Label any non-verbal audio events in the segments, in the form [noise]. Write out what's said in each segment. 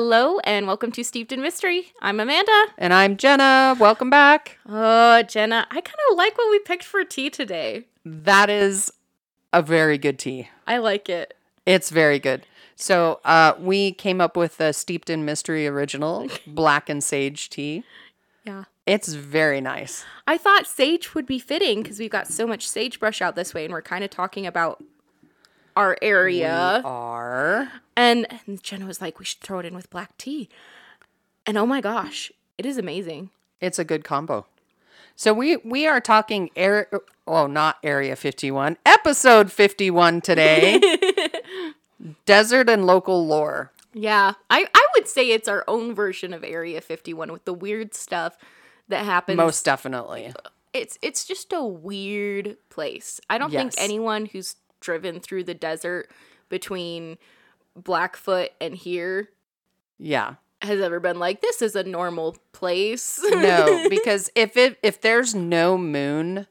Hello and welcome to Steeped in Mystery. I'm Amanda. And I'm Jenna. Welcome back. Oh, Jenna, I kind of like what we picked for tea today. That is a very good tea. I like it. It's very good. So, uh, we came up with the Steeped in Mystery original [laughs] black and sage tea. Yeah. It's very nice. I thought sage would be fitting because we've got so much sagebrush out this way and we're kind of talking about our area. Are And, and Jenna was like, we should throw it in with black tea. And oh my gosh, it is amazing. it's a good combo. So we we are talking air oh not area 51, episode 51 today. [laughs] Desert and local lore. Yeah, I, I would say it's our own version of Area 51 with the weird stuff that happens. Most definitely. it's it's just a weird place. I don't Yes. think anyone who's driven through the desert between Blackfoot and here Yeah. has ever been like this is a normal place. No, [laughs] because if it if there's no moon,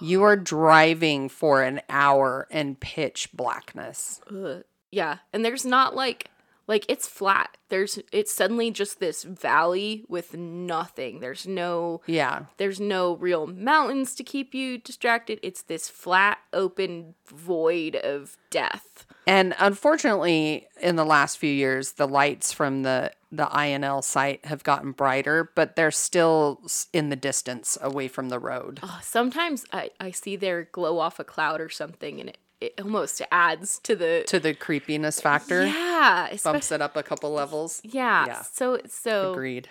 you are driving for an hour in pitch blackness. Ugh. yeah, and there's not like like it's flat. There's it's suddenly just this valley with nothing. There's no Yeah. there's no real mountains to keep you distracted. It's this flat open void of death. And unfortunately, in the last few years, the lights from the the INL site have gotten brighter, but they're still in the distance away from the road. Oh, sometimes I, I see their glow off a cloud or something and it, it almost adds to the To the creepiness factor, yeah, bumps it up a couple levels. yeah. Yeah. So so Agreed.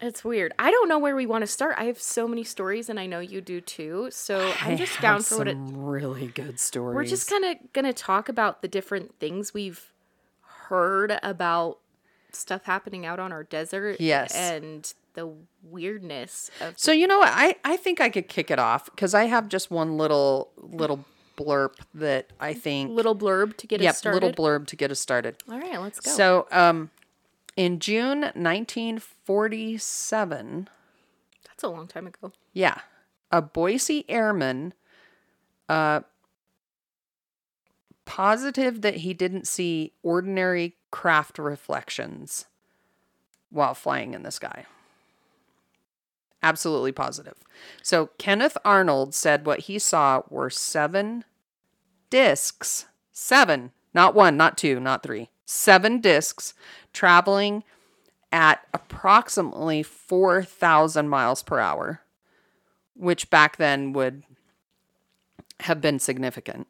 it's weird. I don't know where we want to start. I have so many stories and I know you do too. So I'm just down for what it really good stories. We're just kind of going to talk about the different things we've heard about stuff happening out on our desert. Yes. And the weirdness of. So you know what? I I think I could kick it off because I have just one little little blurb that I think. Little blurb to get Yep, us started. Yep, little blurb to get us started. All right, let's go. So, um, in June 1947, That's a long time ago. yeah, a Boise airman, uh, positive that he didn't see ordinary craft reflections while flying in the sky. Absolutely positive. So Kenneth Arnold said what he saw were seven discs, seven, not one, not two, not three, seven discs traveling at approximately 4,000 miles per hour, which back then would have been significant.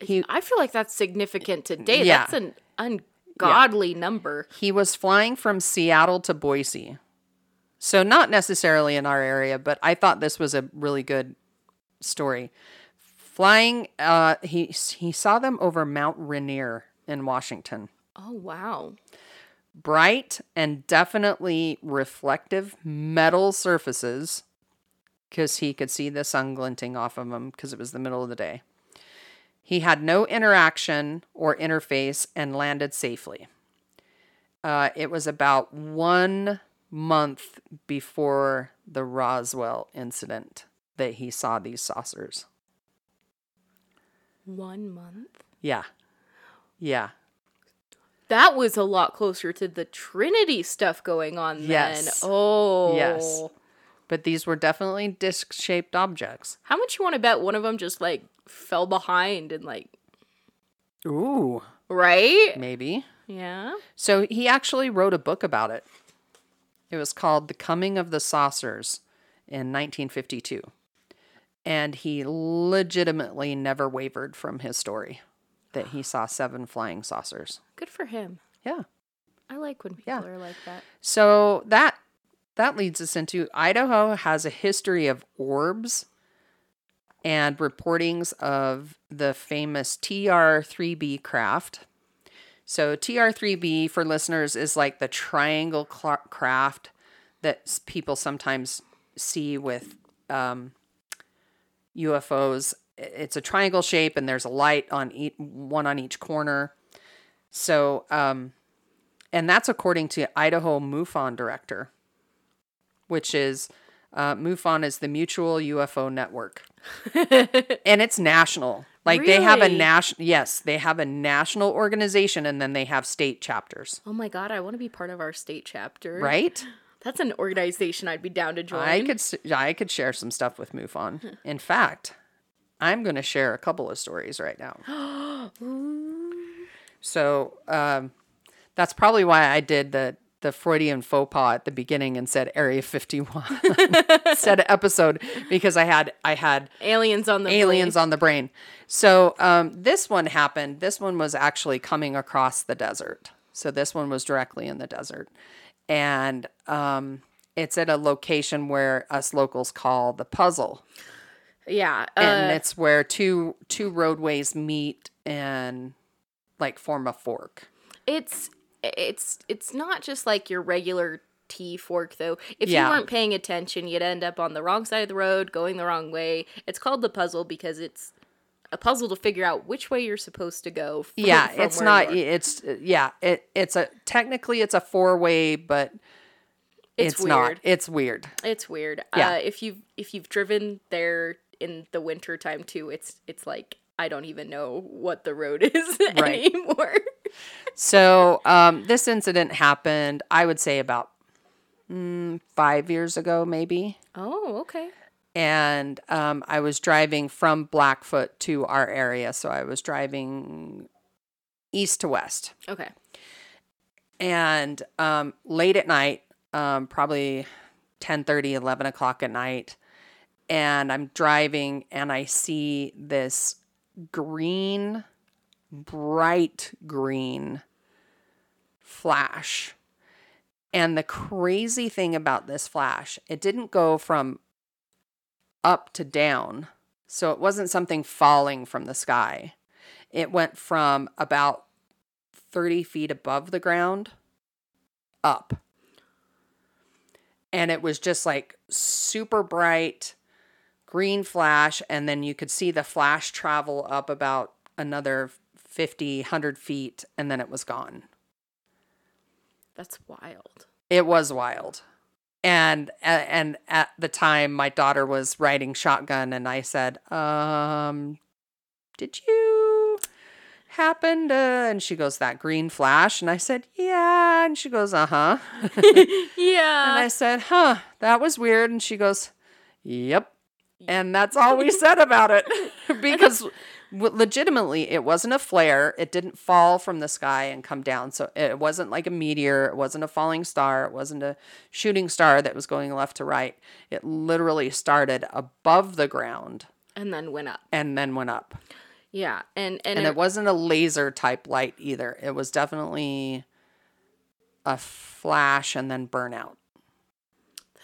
He I feel like that's significant today. Yeah. That's an ungodly number. he was flying from Seattle to Boise. So not necessarily in our area, but I thought this was a really good story. Flying uh he he saw them over Mount Rainier in Washington. Oh, wow. bright and definitely reflective metal surfaces because he could see the sun glinting off of them because it was the middle of the day. He had no interaction or interface and landed safely. Uh, it was about one month before the Roswell incident that he saw these saucers. One month? Yeah. Yeah. That was a lot closer to the Trinity stuff going on then. Yes. Oh. Yes. But these were definitely disc shaped objects. How much you want to bet one of them just like fell behind and like, Ooh. right? Maybe. Yeah. So he actually wrote a book about it. It was called The Coming of the Saucers in 1952. And he legitimately never wavered from his story that he saw seven flying saucers. Good for him. Yeah. I like when people Yeah. are like that. So that that leads us into Idaho has a history of orbs and reportings of the famous TR3B craft. So TR3B for listeners is like the triangle cla craft that people sometimes see with um, UFOs. It's a triangle shape and there's a light on each one on each corner. So um, and that's according to Idaho MUFON director, which is Uh, MUFON is the Mutual UFO Network, [laughs] and it's national. Like they have a national. Yes, they have a national organization, and then they have state chapters. Oh my god, I want to be part of our state chapter. Right? That's an organization I'd be down to join. I could I could share some stuff with MUFON. [laughs] In fact, I'm going to share a couple of stories right now. [gasps] so um, that's probably why I did the the Freudian faux pas at the beginning and said Area 51 [laughs] said episode because I had I had aliens on the aliens on the brain. So um, this one happened. This one was actually coming across the desert. So this one was directly in the desert, and um, it's at a location where us locals call the puzzle, Yeah. and uh, it's where two two roadways meet and like form a fork. it's it's it's not just like your regular T fork though. If Yeah. you weren't paying attention, you'd end up on the wrong side of the road, going the wrong way. It's called the puzzle because it's a puzzle to figure out which way you're supposed to go. from- Yeah, from it's not. you. It's yeah. It it's a technically it's a four way, but It's it's, not. weird. It's weird. It's weird. Yeah. Uh, if you've if you've driven there in the winter time too, it's it's like I don't even know what the road [laughs] is Right. anymore. So um, this incident happened, I would say about mm, five years ago, maybe. Oh, okay. And um, I was driving from Blackfoot to our area, so I was driving east to west. Okay. And um, late at night, um, probably 10 30, 11 o'clock at night, and I'm driving and I see this green, bright green flash. And the crazy thing about this flash, it didn't go from up to down. So it wasn't something falling from the sky. It went from about 30 feet above the ground up. And it was just like super bright green flash. And then you could see the flash travel up about another 50, 100 feet. And then it was gone. That's wild. It was wild. And and at the time my daughter was riding shotgun and I said, "Um did you happen to and she goes that green flash and I said, "Yeah." And she goes, "Uh-huh." [laughs] [laughs] Yeah. and I said, "Huh, that was weird." And she goes, "Yep." And that's all we said about it [laughs] [laughs] because legitimately it wasn't a flare. It didn't fall from the sky and come down. So it wasn't like a meteor. It wasn't a falling star. It wasn't a shooting star that was going left to right. It literally started above the ground and then went up. and then went up. Yeah. And and, And it, it wasn't a laser type light either. It was definitely a flash and then burnout.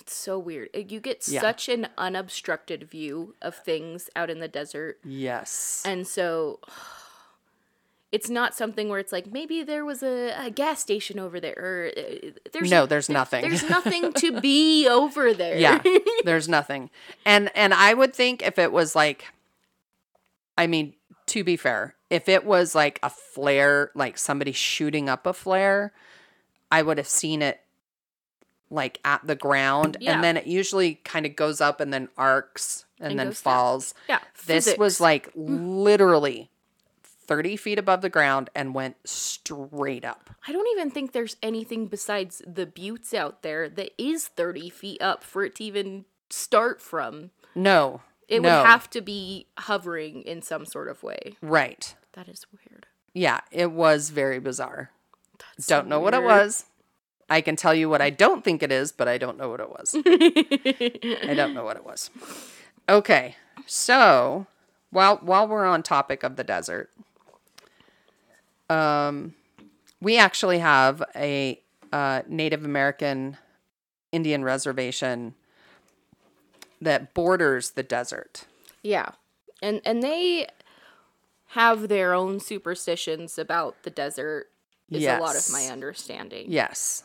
That's so weird. You get Yeah. such an unobstructed view of things out in the desert. Yes. And so [sighs] it's not something where it's like maybe there was a, a gas station over there or uh, there's No, there's nothing. there's nothing [laughs] to be over there. yeah [laughs] there's nothing and and i would think if it was like i mean to be fair if it was like a flare like somebody shooting up a flare i would have seen it like at the ground Yeah. and then it usually kind of goes up and then arcs and, And then goes down. falls yeah. this was physics. like mm-hmm. literally 30 feet above the ground and went straight up I don't even think there's anything besides the buttes out there that is 30 feet up for it to even start from. no It no. would have to be hovering in some sort of way. right That is weird. yeah it was very bizarre That's Don't know what it was. I can tell you what I don't think it is, but I don't know what it was. I don't know what it was. Okay. So, while while we're on topic of the desert, um we actually have a uh, Native American Indian reservation that borders the desert. Yeah. And and they have their own superstitions about the desert is a lot of my understanding. Yes.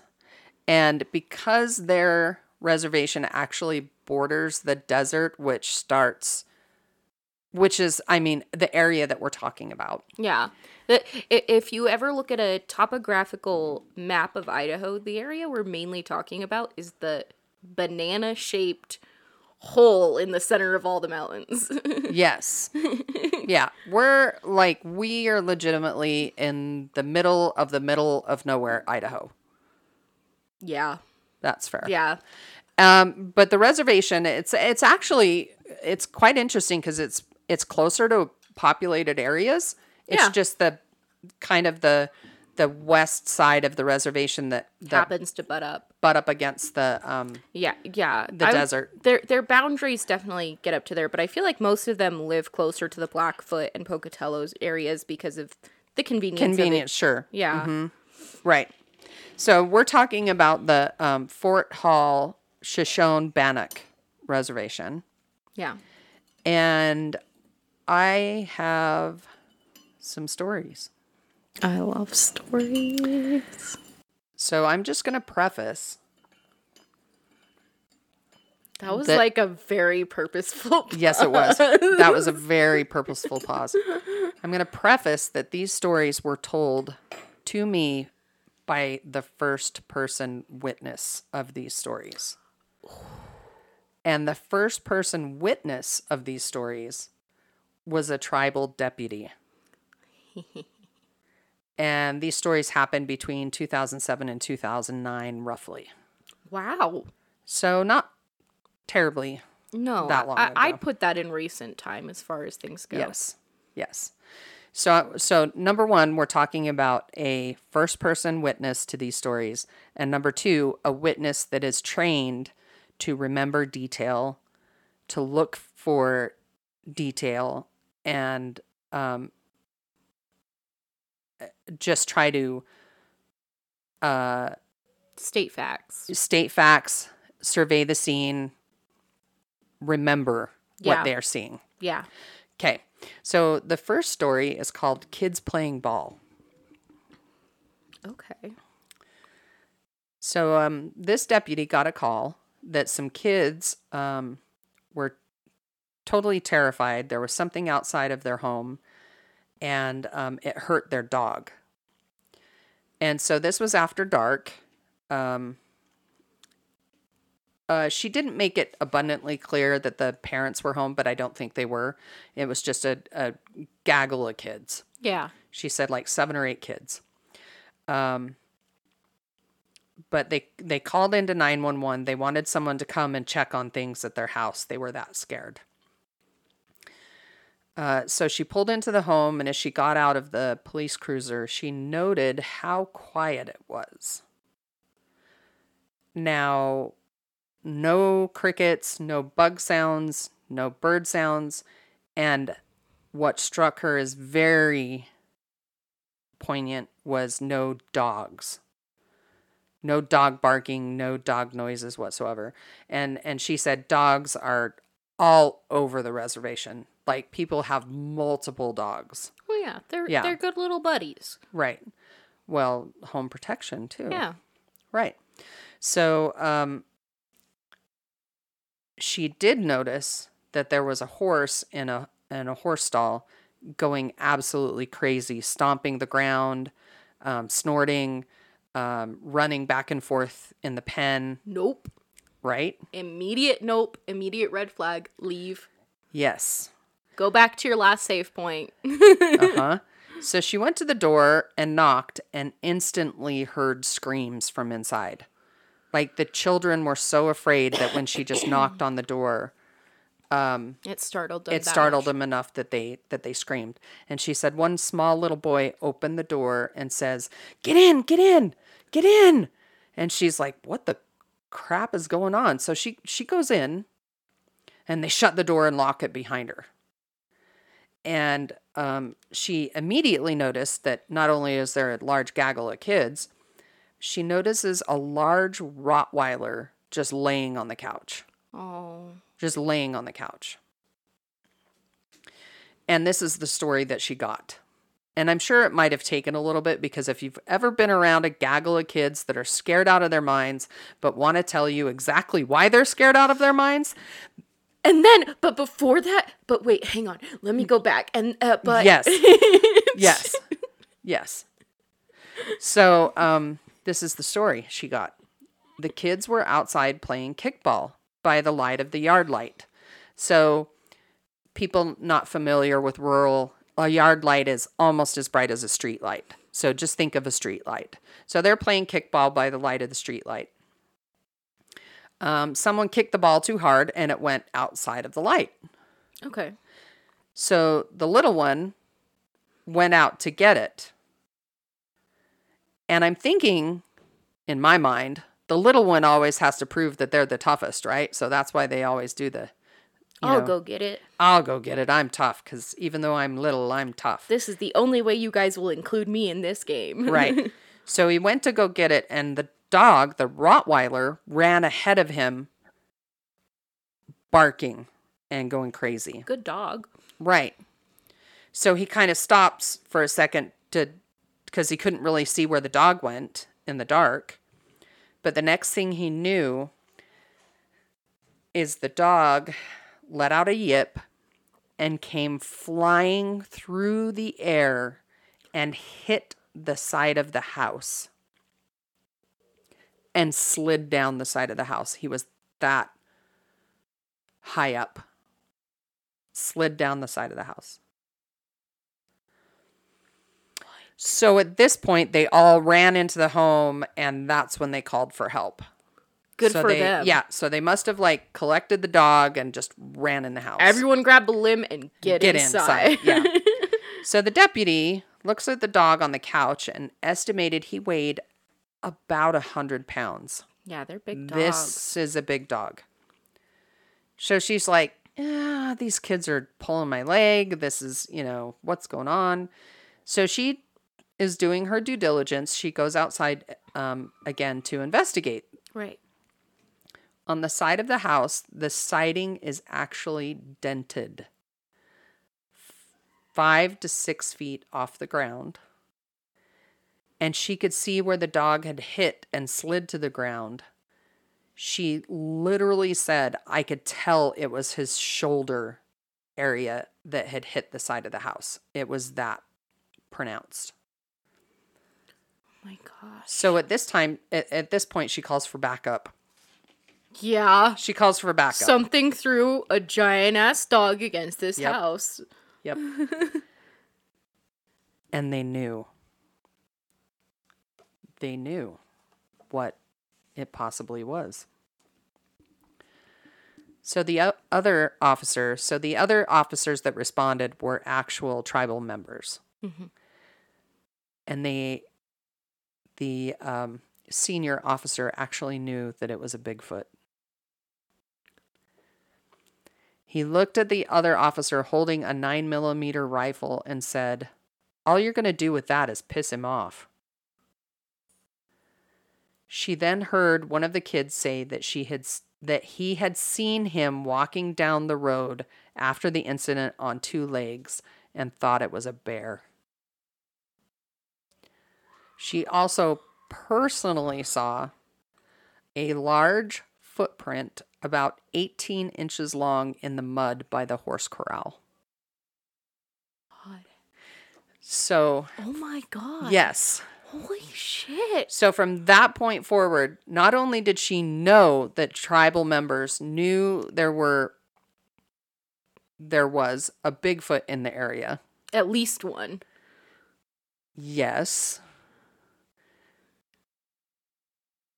And because their reservation actually borders the desert, which starts, which is, I mean, the area that we're talking about. Yeah. If you ever look at a topographical map of Idaho, the area we're mainly talking about is the banana shaped hole in the center of all the mountains. [laughs] Yes. yeah. We're like, we are legitimately in the middle of the middle of nowhere, Idaho. Yeah. That's fair. Yeah. Um, but the reservation, it's it's actually it's quite interesting because it's it's closer to populated areas. It's Yeah. just the kind of the the west side of the reservation that that Happens to butt up. butt up against the um Yeah, yeah. The I desert. Their their boundaries definitely get up to there, but I feel like most of them live closer to the Blackfoot and Pocatello's areas because of the convenience. of it. convenience. Sure. Yeah. Right. So we're talking about the um, Fort Hall Shoshone Bannock Reservation. Yeah. And I have some stories. I love stories. So I'm just going to preface. That was That- like a very purposeful. [laughs] Yes, it was. That was a very purposeful pause. I'm going to preface that these stories were told to me by the first person witness of these stories. And the first person witness of these stories was a tribal deputy. [laughs] and these stories happened between 2007 and 2009, roughly. Wow. So, not terribly No, That long I, ago. I'd put that in recent time as far as things go. Yes. Yes. So so number 1 we're talking about a first person witness to these stories and number 2 a witness that is trained to remember detail, to look for detail and um just try to uh State facts. state facts, survey the scene, remember Yeah. what they're seeing. Yeah. Okay. So the first story is called Kids Playing Ball. Okay. So um, this deputy got a call that some kids um, were totally terrified. There was something outside of their home and um, it hurt their dog. And so this was after dark. Um, uh, she didn't make it abundantly clear that the parents were home, but I don't think they were. It was just a, a gaggle of kids. Yeah. She said like seven or eight kids. Um, but they they called into 911. They wanted someone to come and check on things at their house. They were that scared. Uh, so she pulled into the home, and as she got out of the police cruiser, she noted how quiet it was. Now, no crickets, no bug sounds, no bird sounds, and what struck her as very poignant was no dogs no dog barking no dog noises whatsoever and and she said dogs are all over the reservation like people have multiple dogs Oh yeah. They're Yeah. they're good little buddies. right well home protection too Yeah. Right. So um, she did notice that there was a horse in a in a horse stall going absolutely crazy, stomping the ground, um, snorting, um, running back and forth in the pen. Nope. Right? Immediate nope. Immediate red flag. Leave. Yes. Go back to your last save point. [laughs] Uh huh. so she went to the door and knocked, and instantly heard screams from inside. Like the children were so afraid that when she just knocked on the door, It startled them. it startled much. them enough that they that they screamed and she said one small little boy opened the door and says get in get in get in and she's like what the crap is going on so she she goes in and they shut the door and lock it behind her and um, she immediately noticed that not only is there a large gaggle of kids she notices a large rottweiler just laying on the couch Oh. just laying on the couch. And this is the story that she got. And I'm sure it might have taken a little bit because if you've ever been around a gaggle of kids that are scared out of their minds but want to tell you exactly why they're scared out of their minds, And then, but before that, but wait, hang on. Let me go back. And uh, but yes. [laughs] yes. Yes. So, um this is the story she got. The kids were outside playing kickball by the light of the yard light. So, people not familiar with rural, a yard light is almost as bright as a street light. So, just think of a street light. So, they're playing kickball by the light of the street light. Um, someone kicked the ball too hard and it went outside of the light. Okay. So, the little one went out to get it. And I'm thinking, in my mind, the little one always has to prove that they're the toughest, right? So that's why they always do the. I'll know, go get it. I'll go get it. I'm tough because even though I'm little, I'm tough. This is the only way you guys will include me in this game. [laughs] Right. so he went to go get it, and the dog, the Rottweiler, ran ahead of him, barking and going crazy. Good dog. Right. So he kind of stops for a second to because he couldn't really see where the dog went in the dark. But the next thing he knew is the dog let out a yip and came flying through the air and hit the side of the house and slid down the side of the house. He was that high up, slid down the side of the house. So at this point, they all ran into the home, and that's when they called for help. Good So for they- them. Yeah, so they must have like collected the dog and just ran in the house. Everyone grab a limb and get, Get inside. inside, yeah. [laughs] so the deputy looks at the dog on the couch and estimated he weighed about a hundred pounds. yeah, they're big dogs. This is a big dog. So she's like, yeah, these kids are pulling my leg. This is, you know, what's going on. So she is doing her due diligence. She goes outside um, again to investigate. Right. On the side of the house, the siding is actually dented five to six feet off the ground. And she could see where the dog had hit and slid to the ground. She literally said, I could tell it was his shoulder area that had hit the side of the house. It was that pronounced. My gosh. So at this time, at, at this point, she calls for backup. Yeah. She calls for backup. Something threw a giant ass dog against this Yep. house. Yep. [laughs] and they knew. They knew what it possibly was. So the o- other officer, so the other officers that responded were actual tribal members. Mm-hmm. And they the um, senior officer actually knew that it was a Bigfoot. He looked at the other officer holding a 9 millimeter rifle and said, All you're going to do with that is piss him off. She then heard one of the kids say that she had that he had seen him walking down the road after the incident on two legs and thought it was a bear. She also personally saw a large footprint about 18 inches long in the mud by the horse corral. God. So, Oh my god. yes. Holy shit. So, from that point forward, not only did she know that tribal members knew there were there was a Bigfoot in the area. At least one. Yes.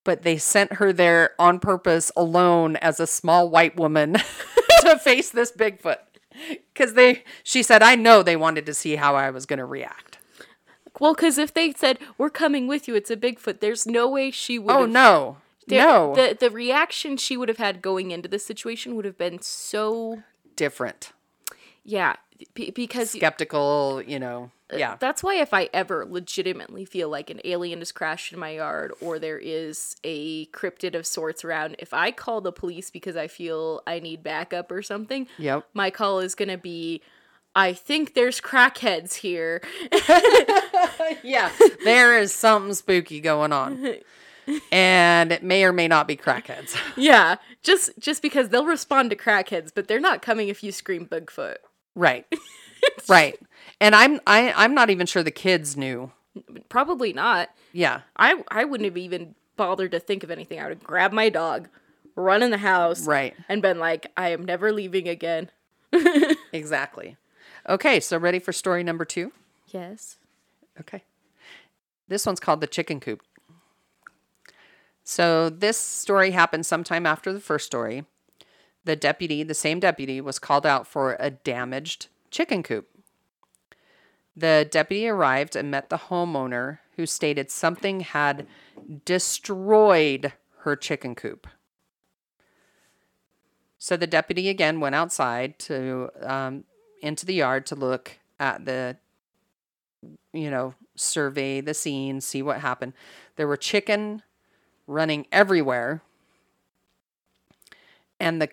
But they sent her there on purpose alone as a small white woman [laughs] to face this Bigfoot. Cuz they she said I know they wanted to see how I was going to react. Well, because if they said we're coming with you, it's a Bigfoot. There's no way she would. Oh no. no. The the reaction she would have had going into this situation would have been so Different. yeah, because Skeptical, you know. Uh, yeah. That's why if I ever legitimately feel like an alien has crashed in my yard or there is a cryptid of sorts around, if I call the police because I feel I need backup or something, Yep. my call is going to be I think there's crackheads here. [laughs] yeah. There is something spooky going on. [laughs] And it may or may not be crackheads. yeah, just just because they'll respond to crackheads, but they're not coming if you scream Bigfoot. Right. [laughs] right. And I'm I I'm not even sure the kids knew. Probably not. Yeah. I I wouldn't have even bothered to think of anything. I would grab my dog, run in the house, Right. and been like, I am never leaving again. [laughs] Exactly. Okay, so ready for story number two? Yes. Okay. This one's called The Chicken Coop. So, this story happened sometime after the first story. The deputy, the same deputy, was called out for a damaged chicken coop. The deputy arrived and met the homeowner who stated something had destroyed her chicken coop. So the deputy again went outside to um, into the yard to look at the you know, survey the scene, see what happened. There were chicken running everywhere. And the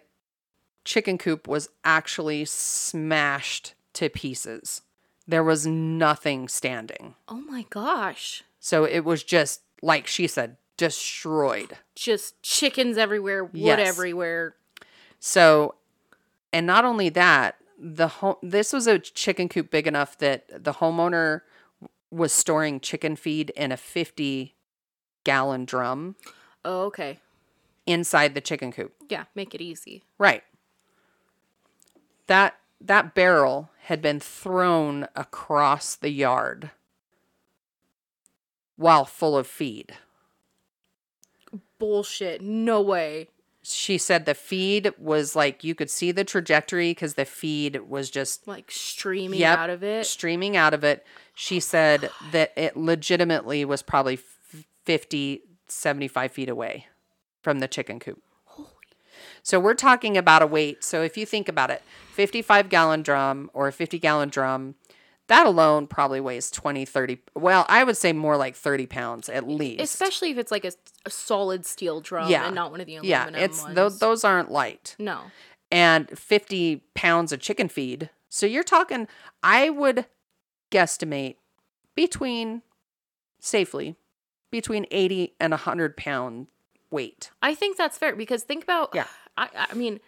chicken coop was actually smashed to pieces. There was nothing standing. Oh my gosh. So it was just, like she said, destroyed. Just chickens everywhere, wood Yes. everywhere. So, and not only that, the home this was a chicken coop big enough that the homeowner was storing chicken feed in a 50 gallon drum Oh, okay. inside the chicken coop. Yeah, make it easy. Right. That that barrel had been thrown across the yard while full of feed. Bullshit. No way. She said the feed was like you could see the trajectory because the feed was just Like streaming Yep. out of it. streaming out of it. She said that it legitimately was probably f- 50, 75 feet away from the chicken coop. So we're talking about a weight. So if you think about it, 55 gallon drum or a 50 gallon drum, that alone probably weighs 20, 30. Well, I would say more like 30 pounds at least. Especially if it's like a, a solid steel drum Yeah. and not one of the yeah, aluminum it's ones. those, those aren't light. no. and 50 pounds of chicken feed. So you're talking, I would guesstimate between, safely, between 80 and 100 pound weight. I think that's fair because think about Yeah. I I mean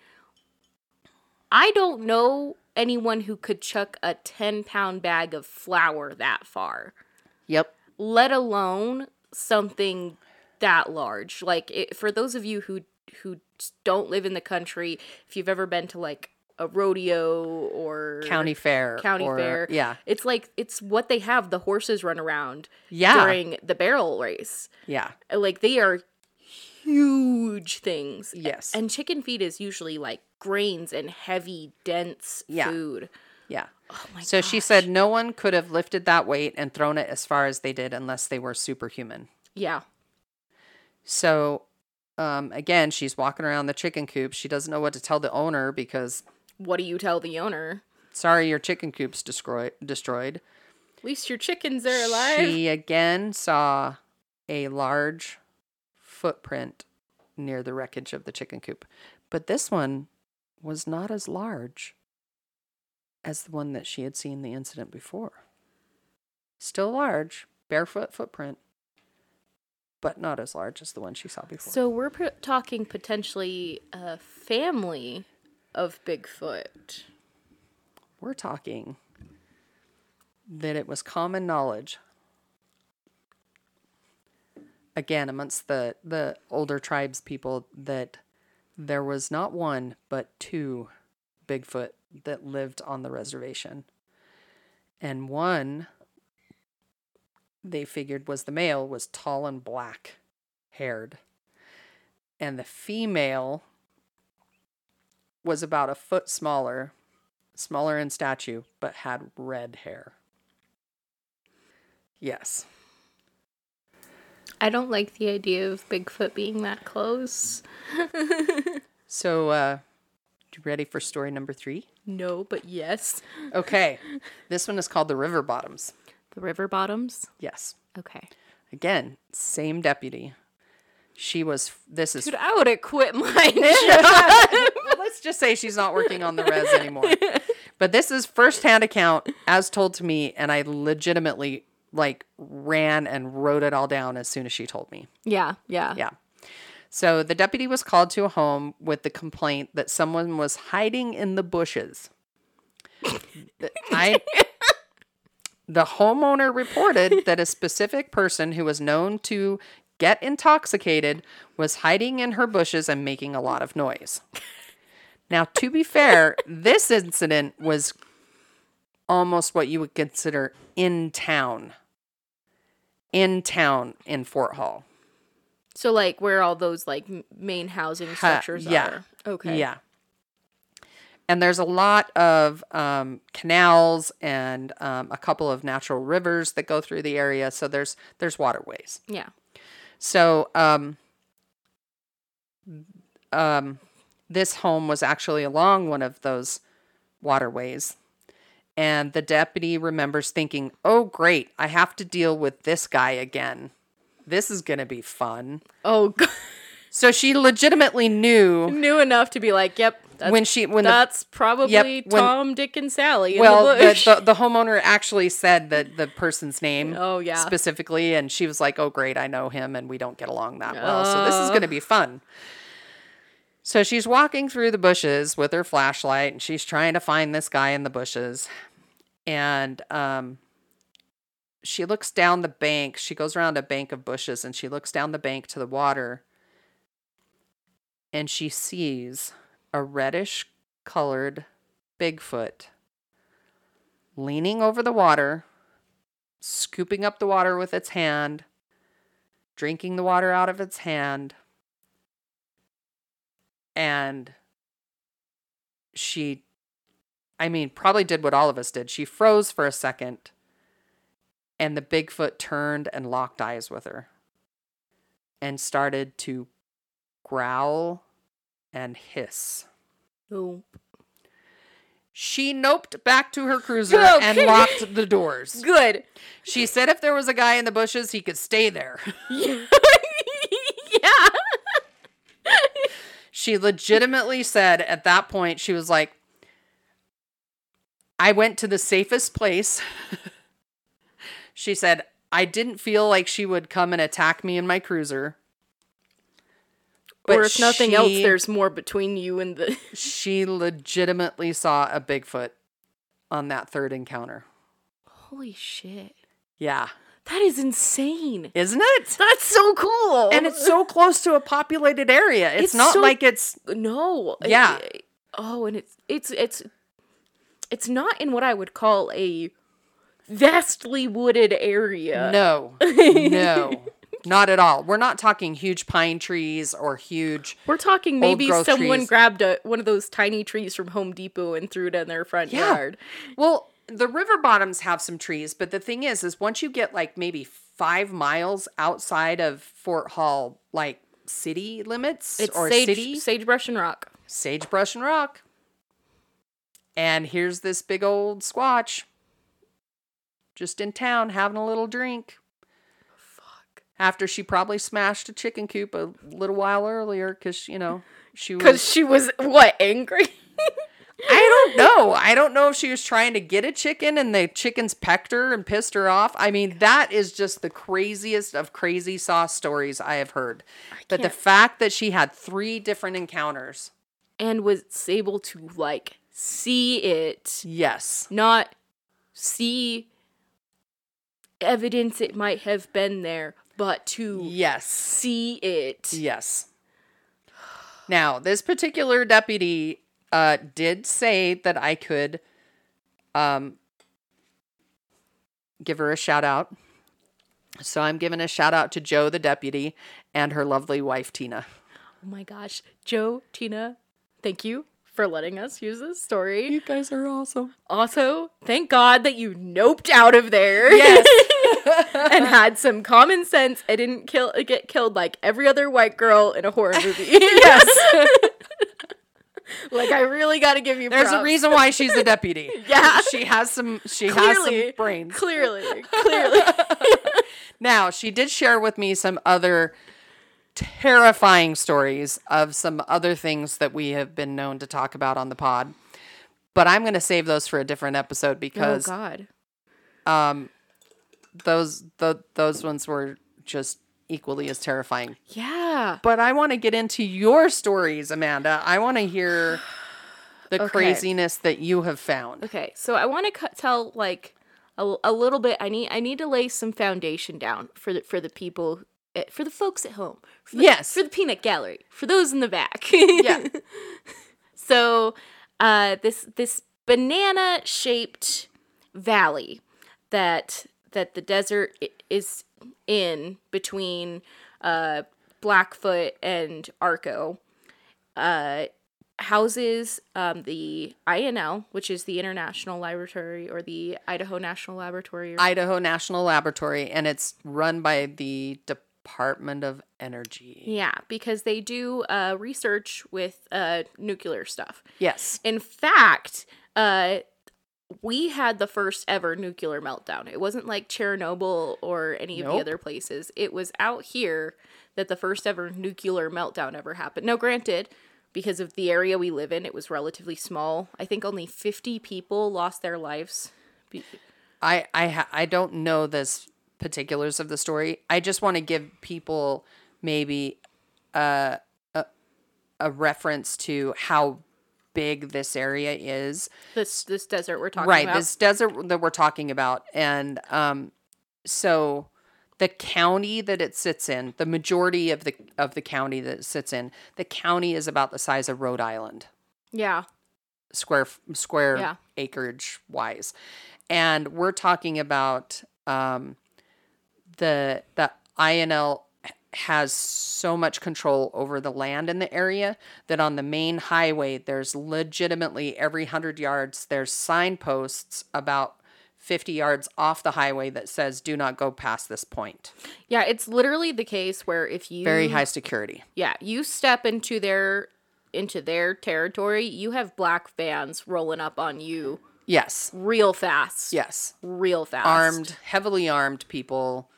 I don't know anyone who could chuck a 10 pound bag of flour that far, Yep. let alone something that large. Like it, for those of you who who don't live in the country, if you've ever been to like a rodeo or County fair. county or- fair, Yeah. it's like it's what they have the horses run around Yeah. during the barrel race. Yeah. Like they are huge things. Yes. And chicken feed is usually like grains and heavy, dense Yeah. food. Yeah. Oh my So she said no one could have lifted that weight and thrown it as far as they did unless they were superhuman. Yeah. So um, again, she's walking around the chicken coop. She doesn't know what to tell the owner because, What do you tell the owner? sorry, your chicken coop's destroyed. destroyed. At least your chickens are alive. She again saw a large footprint near the wreckage of the chicken coop. But this one was not as large as the one that she had seen the incident before. Still large, barefoot footprint, but not as large as the one she saw before. so we're p- talking potentially a family of Bigfoot. We're talking that it was common knowledge again amongst the the older tribes people that there was not one but two bigfoot that lived on the reservation. And one they figured was the male was tall and black haired. And the female was about a foot smaller smaller in stature but had red hair. Yes I don't like the idea of Bigfoot being that close. [laughs] So, uh, you ready for story number three? No, but yes. Okay. this one is called The River Bottoms. The river bottoms. Yes. Okay. Again, same deputy. She was, this is, Dude, I would have quit my [laughs] job. let's just say she's not working on the res anymore. [laughs] But this is firsthand account as told to me, and I legitimately like ran and wrote it all down as soon as she told me. yeah, yeah. Yeah. So the deputy was called to a home with the complaint that someone was hiding in the bushes. The- I [laughs] the homeowner reported that a specific person who was known to get intoxicated, was hiding in her bushes and making a lot of noise. Now, to be fair, this incident was almost what you would consider in town. In town in Fort Hall. So like where all those like main housing structures yeah. are. Okay. Yeah. And there's a lot of um, canals and um, a couple of natural rivers that go through the area. So there's there's waterways. Yeah. So um, um, this home was actually along one of those waterways. And the deputy remembers thinking, oh, great, I have to deal with this guy again. This is going to be fun. Oh, God. So she legitimately knew knew enough to be like, yep, that's, when she when the that's probably Yep, when- Tom, Dick, and Sally in well the the, the, the homeowner actually said that the person's name oh yeah. specifically and she was like oh great i know him and we don't get along that well so this is going to be fun so she's walking through the bushes with her flashlight and she's trying to find this guy in the bushes. And um she looks down the bank. She goes around a bank of bushes and she looks down the bank to the water. And she sees a reddish colored bigfoot leaning over the water scooping up the water with its hand, drinking the water out of its hand, and she, I mean, probably did what all of us did. She froze for a second, and the Bigfoot turned and locked eyes with her and started to growl and hiss. Oh. She noped back to her cruiser and locked the doors. [laughs] Good. She said if there was a guy in the bushes, he could stay there. [laughs] yeah. [laughs] She legitimately said at that point, she was like, I went to the safest place. [laughs] she said, I didn't feel like she would come and attack me in my cruiser. or But if nothing else, there's more between you and the. [laughs] She legitimately saw a Bigfoot on that third encounter. Holy shit. Yeah. That is insane. Isn't it? That's so cool. And it's so close to a populated area. It's, It's not so- like it's no. Yeah. it- oh, and it's it's it's it's not in what I would call a vastly wooded area. No, [laughs] no, not at all. We're not talking huge pine trees or huge. We're talking maybe someone trees. grabbed a, one of those tiny trees from Home Depot and threw it in their front Yeah. yard. Well, the river bottoms have some trees, but the thing is, is once you get like maybe five miles outside of Fort Hall, like city limits It's or sage, city, sagebrush and rock. sagebrush and rock. And here's this big old squatch just in town having a little drink. Fuck. After she probably smashed a chicken coop a little while earlier because, you know, she [laughs] Because she was what angry? [laughs] I don't know. I don't know if she was trying to get a chicken and the chickens pecked her and pissed her off. I mean, that is just the craziest of crazy sauce stories I have heard. But the fact that she had three different encounters. and was able to like see it, Yes. not see evidence it might have been there, but to Yes. see it. Yes. Now, this particular deputy uh, did say that I could um, give her a shout out. So I'm giving a shout out to Joe, the deputy, and her lovely wife, Tina. Oh my gosh. Joe, Tina, thank you for letting us use this story. You guys are awesome. Also, thank God that you noped out of there. Yes. [laughs] and had some common sense and didn't kill get killed like every other white girl in a horror movie. [laughs] yes. [laughs] like I really got to give you There's a reason why she's a [laughs] deputy. Yeah. She has some she has Clearly. some brains. Clearly, [laughs] clearly. [laughs] Now, she did share with me some other terrifying stories of some other things that we have been known to talk about on the pod. But I'm going to save those for a different episode oh because God. um those the, those ones were just equally as terrifying. Yeah. But I want to get into your stories, Amanda. I want to hear [sighs] the Okay. craziness that you have found. Okay, so I want to cut, tell like a, a little bit. I need I need to lay some foundation down for the for the people eh, for the folks at home. For the, Yes. For the peanut gallery. For those in the back. Yeah. [laughs] so, uh, this this banana shaped valley that that the desert is in between uh, Blackfoot and Arco uh, houses um, the INL, which is the International Laboratory or the Idaho National Laboratory. Or, Idaho National Laboratory, and it's run by the Department of Energy. yeah, because they do uh, research with uh, nuclear stuff. Yes. In fact, uh, we had the first ever nuclear meltdown. It wasn't like Chernobyl or any of Nope. the other places. It was out here that the first ever nuclear meltdown ever happened. Now, granted, because of the area we live in, it was relatively small. I think only 50 people lost their lives. I I ha- I don't know this particulars of the story. I just want to give people maybe a a, a reference to how big this area is. This this desert we're talking right, about. Right, this desert that we're talking about and um so the county that it sits in, the majority of the of the county that it sits in, the county is about the size of Rhode Island. yeah. square square Yeah. acreage wise and we're talking about um the the INL has so much control over the land in the area that on the main highway there's legitimately every 100 yards there's signposts about 50 yards off the highway that says do not go past this point Yeah, it's literally the case where if you very high security Yeah, you step into their into their territory, you have black vans rolling up on you yes real fast. yes Real fast. armed, heavily armed people.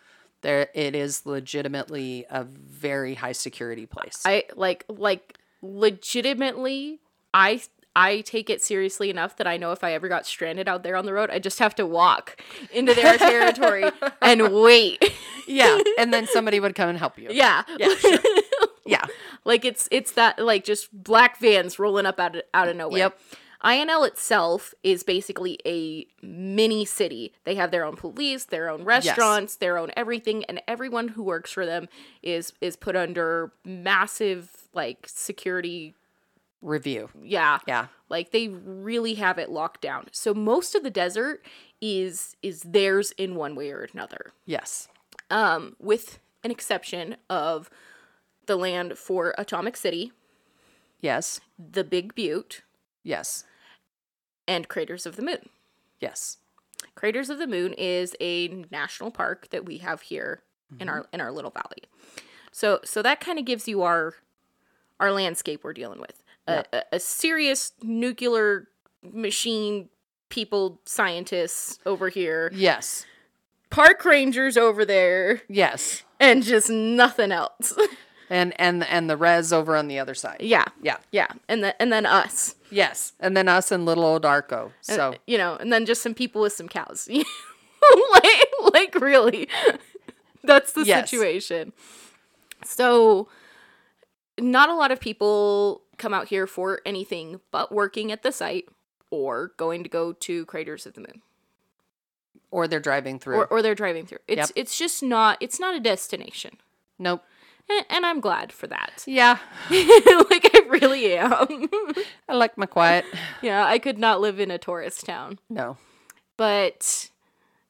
There, it is legitimately a very high security place. I like like legitimately I I take it seriously enough that I know if I ever got stranded out there on the road, I just have to walk into their [laughs] territory and wait. yeah, and then somebody would come and help you. Yeah. yeah, sure. [laughs] yeah, Like it's it's that like just black vans rolling up out of, out of nowhere. Yep. INL itself is basically a mini city. They have their own police, their own restaurants, their own everything, and everyone who works for them is is put under massive like security. review. Yeah, Yeah, like they really have it locked down. So most of the desert is is theirs in one way or another yes, um, with an exception of the land for Atomic City, yes, the Big Butte, yes, and Craters of the Moon. yes. Craters of the Moon is a national park that we have here in Mm-hmm. our in our little valley. So so that kind of gives you our our landscape we're dealing with. A, a, a serious nuclear machine people scientists over here, Yes, park rangers over there, yes, and just nothing else. [laughs] and and and the res over on the other side. yeah. Yeah, Yeah, and then and then us. yes, and then us and little old Arco. So you know, and then just some people with some cows. [laughs] like, like really, [laughs] that's the Yes. situation. So, not a lot of people come out here for anything but working at the site or going to go to Craters of the Moon, or they're driving through. or or they're driving through. It's Yep. it's just not it's not a destination, nope. And, and I'm glad for that. [laughs] Yeah, like I really am. I like my quiet. yeah, I could not live in a tourist town. No. But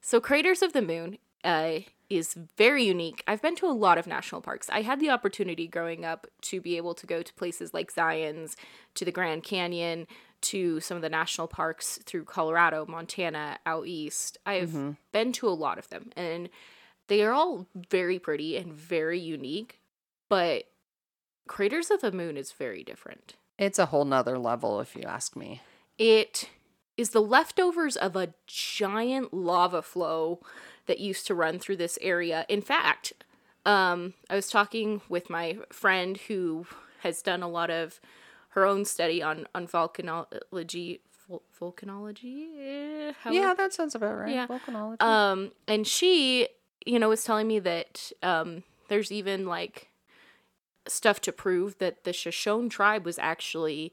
so Craters of the Moon uh, is very unique. I've been to a lot of national parks. I had the opportunity growing up to be able to go to places like Zion's, to the Grand Canyon, to some of the national parks through Colorado, Montana, out east. I've been to a lot of them, and they are all very pretty and very unique. But Craters of the Moon is very different. It's a whole nother level, if you ask me. It is the leftovers of a giant lava flow that used to run through this area. In fact, um, I was talking with my friend who has done a lot of her own study on on volcanology. Vol- volcanology? How- Yeah, that sounds about right. Yeah. Volcanology. um, and she, you know, was telling me that um, there's even like stuff to prove that the Shoshone tribe was actually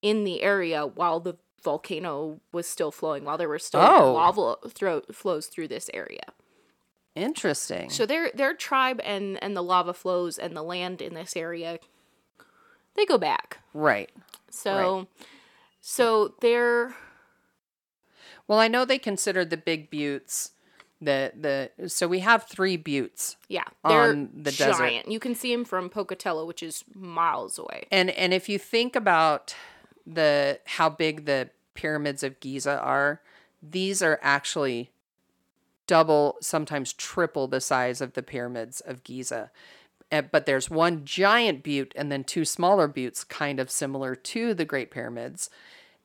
in the area while the volcano was still flowing, while there were still Oh. lava thro- flows through this area. Interesting. So their their tribe and and the lava flows and the land in this area they go back. right. So so they're Well, I know they considered the big buttes the the so we have three buttes. yeah, they're On the desert. giant. You can see them from Pocatello, which is miles away. And and if you think about the how big the pyramids of Giza are, these are actually double, sometimes triple the size of the pyramids of Giza. Uh, But there's one giant butte and then two smaller buttes, kind of similar to the Great Pyramids.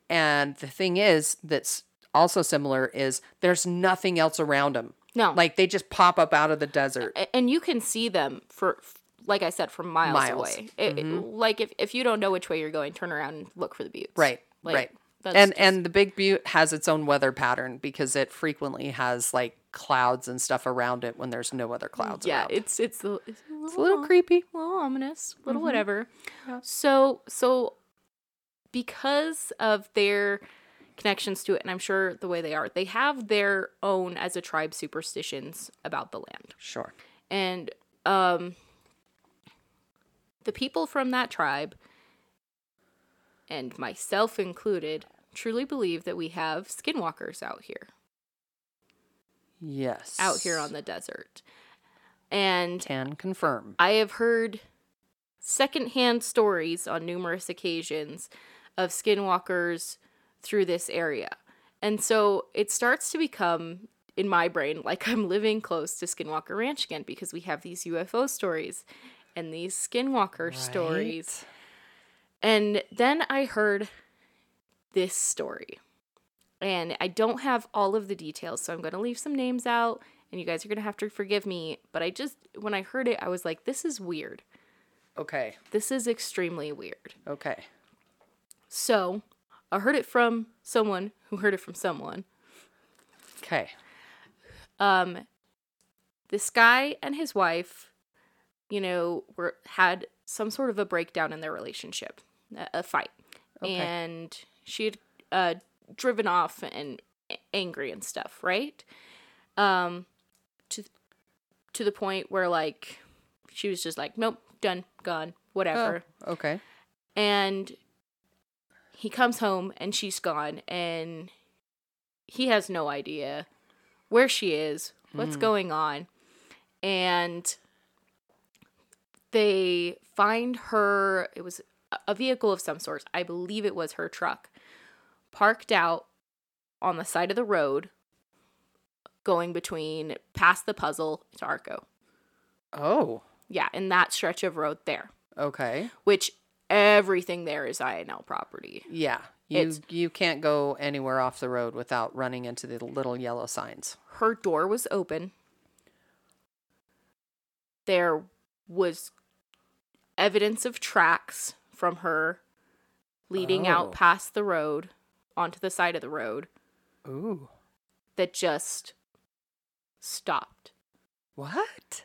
And the thing is, that's also similar is there's nothing else around them. No. Like they just pop up out of the desert. And you can see them for like I said from miles, Miles. away. It- it- like if, if you don't know which way you're going, turn around and look for the buttes. Right. Like, right. that's And just- and the Big Butte has its own weather pattern because it frequently has like clouds and stuff around it when there's no other clouds yeah, around. it's it's a, it's a It's a little creepy. a little ominous, a Mm-hmm. little whatever. So so because of their connections to it, and I'm sure the way they are, they have their own as a tribe superstitions about the land. Sure. And um the people from that tribe and myself included truly believe that we have skinwalkers out here Yes. out here on the desert. And can confirm. I have heard secondhand stories on numerous occasions of skinwalkers through this area. And so it starts to become in my brain like I'm living close to Skinwalker Ranch again because we have these UFO stories and these skinwalker stories. And then I heard this story. And I don't have all of the details, so I'm going to leave some names out and you guys are going to have to forgive me, but I just when I heard it I was like this is weird. Okay. This is extremely weird. Okay. So, I heard it from someone who heard it from someone. Okay. Um this guy and his wife, you know, were had some sort of a breakdown in their relationship, a, a fight. Okay. And she had uh driven off and angry and stuff, right? Um to to the point where like she was just like, "Nope, done, gone, whatever." Oh, okay. and he comes home and she's gone and he has no idea where she is what's hmm. going on and they find her it was a- a vehicle of some sort i believe it was her truck parked out on the side of the road going between past the puzzle to arco Oh. yeah in that stretch of road there Okay. which everything there is INL property. Yeah. You It's- you can't go anywhere off the road without running into the little yellow signs. Her door was open. There was evidence of tracks from her leading Oh. out past the road onto the side of the road Ooh. that just stopped. What?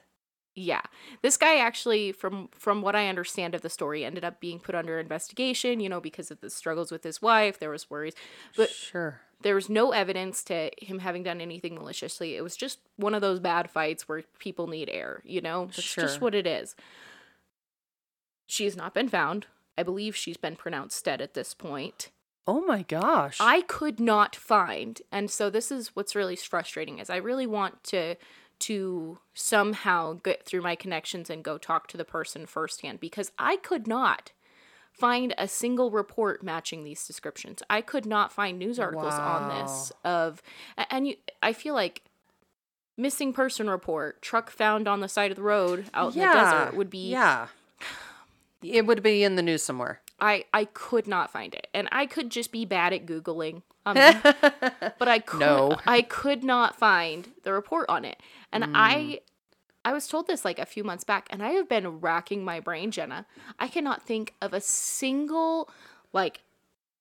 Yeah. This guy actually from from what I understand of the story ended up being put under investigation, you know, because of the struggles with his wife, there was worries. But sure. there was no evidence to him having done anything maliciously. It was just one of those bad fights where people need air, you know? That's Sure. just what it is. She has not been found. I believe she's been pronounced dead at this point. Oh my gosh. I could not find, and so this is what's really frustrating is I really want to to somehow get through my connections and go talk to the person firsthand because I could not find a single report matching these descriptions. I could not find news articles on this of and you I feel like missing person report, truck found on the side of the road out in the desert would be Yeah. It would be in the news somewhere. I I could not find it, and I could just be bad at googling. Um, [laughs] but I could No. I could not find the report on it, and I I was told this like a few months back, and I have been racking my brain, Jenna. I cannot think of a single like.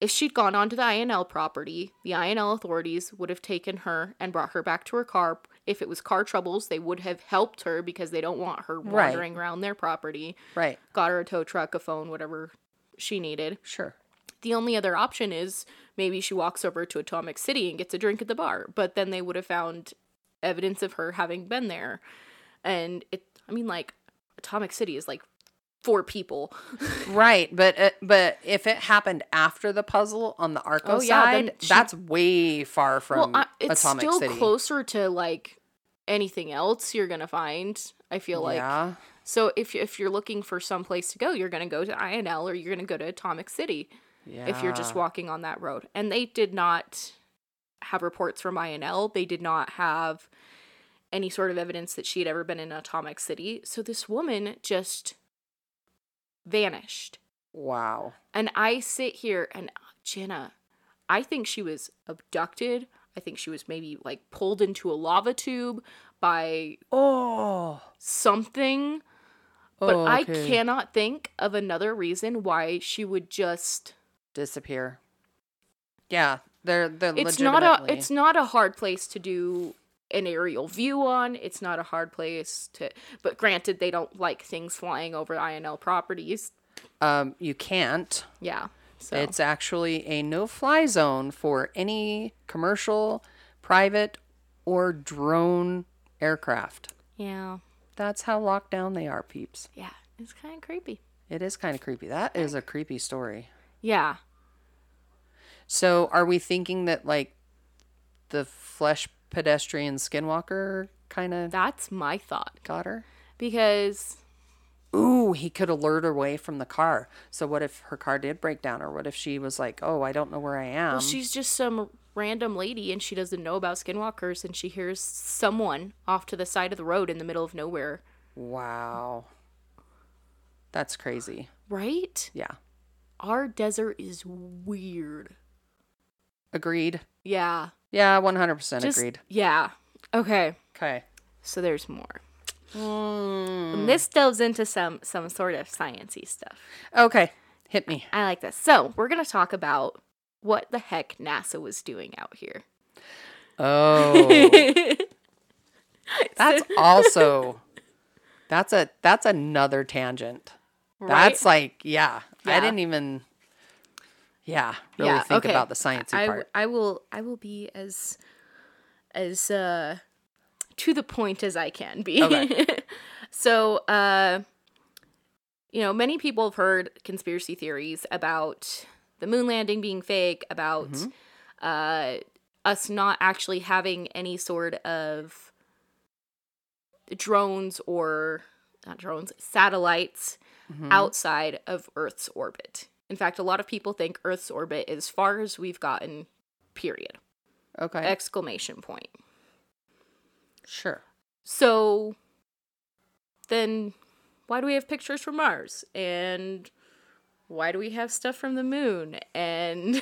If she'd gone onto the INL property, the INL authorities would have taken her and brought her back to her car. If it was car troubles, they would have helped her because they don't want her Right. wandering around their property. Right. Got her a tow truck, a phone, whatever she needed. Sure. The only other option is maybe she walks over to Atomic City and gets a drink at the bar, but then they would have found evidence of her having been there. And it, I mean, like, Atomic City is like four people. [laughs] Right, but uh, but if it happened after the puzzle on the Arco Oh, yeah, side, she- that's way far from well, I, it's Atomic still City. closer to like anything else you're gonna find. I feel like yeah, so. If if you're looking for some place to go, you're gonna go to INL or you're gonna go to Atomic City. yeah. if you're just walking on that road. And they did not have reports from INL. They did not have any sort of evidence that she had ever been in Atomic City. So this woman just vanished. wow. And I sit here and uh, Jenna, I think she was abducted. I think she was maybe like pulled into a lava tube by Oh, something. But Oh, I cannot think of another reason why she would just disappear. Yeah, they're they're it's not a it's not a hard place to do an aerial view on it's not a hard place to but granted they don't like things flying over inl properties um you can't. yeah so It's actually a no-fly zone for any commercial, private, or drone aircraft. yeah That's how locked down they are, peeps. yeah it's kind of creepy It is kind of creepy. That is a creepy story. yeah So, are we thinking that like the flesh pedestrian skinwalker kind of that's my thought got her? because Ooh, he could alert her away from the car. So, what if her car did break down, or what if she was like, "Oh, I don't know where I am." well she's just some random lady and she doesn't know about skinwalkers and she hears someone off to the side of the road in the middle of nowhere wow, that's crazy. right Yeah, our desert is weird agreed. yeah Yeah, one hundred percent just agreed. yeah okay Okay. so there's more Mm. This delves into some some sort of sciency stuff. Okay, hit me. I like this. So we're gonna talk about what the heck NASA was doing out here. Oh, [laughs] that's also that's a that's another tangent. That's like yeah, Yeah. I didn't even yeah really Yeah, think okay. about the sciencey I, part. I will I will be as as uh to the point as I can be. Okay. [laughs] so uh you know, many people have heard conspiracy theories about the moon landing being fake, about Mm-hmm. uh us not actually having any sort of drones or not drones, satellites Mm-hmm. outside of Earth's orbit. In fact, a lot of people think Earth's orbit is far as we've gotten, period. Okay, Exclamation point. sure. So then why do we have pictures from Mars? And why do we have stuff from the moon? And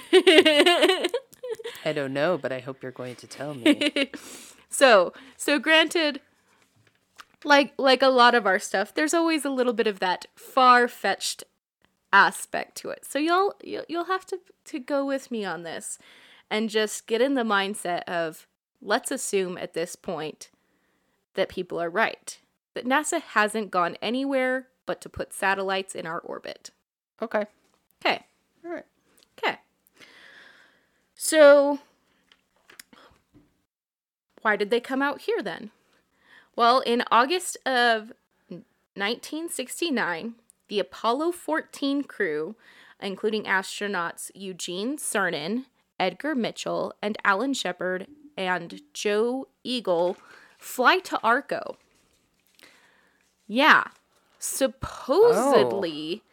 I don't know, but I hope you're going to tell me. [laughs] so, so granted like like a lot of our stuff, there's always a little bit of that far-fetched aspect to it. So you'll you'll you'll have to to go with me on this and just get in the mindset of let's assume at this point that people are right. That NASA hasn't gone anywhere but to put satellites in our orbit. Okay, Okay. all right. Okay. So, why did they come out here then? Well, in August of 1969, the Apollo 14 crew, including astronauts Eugene Cernan, Edgar Mitchell, and Alan Shepard, and Joe Engle, fly to Arco. Yeah. Oh. Supposedly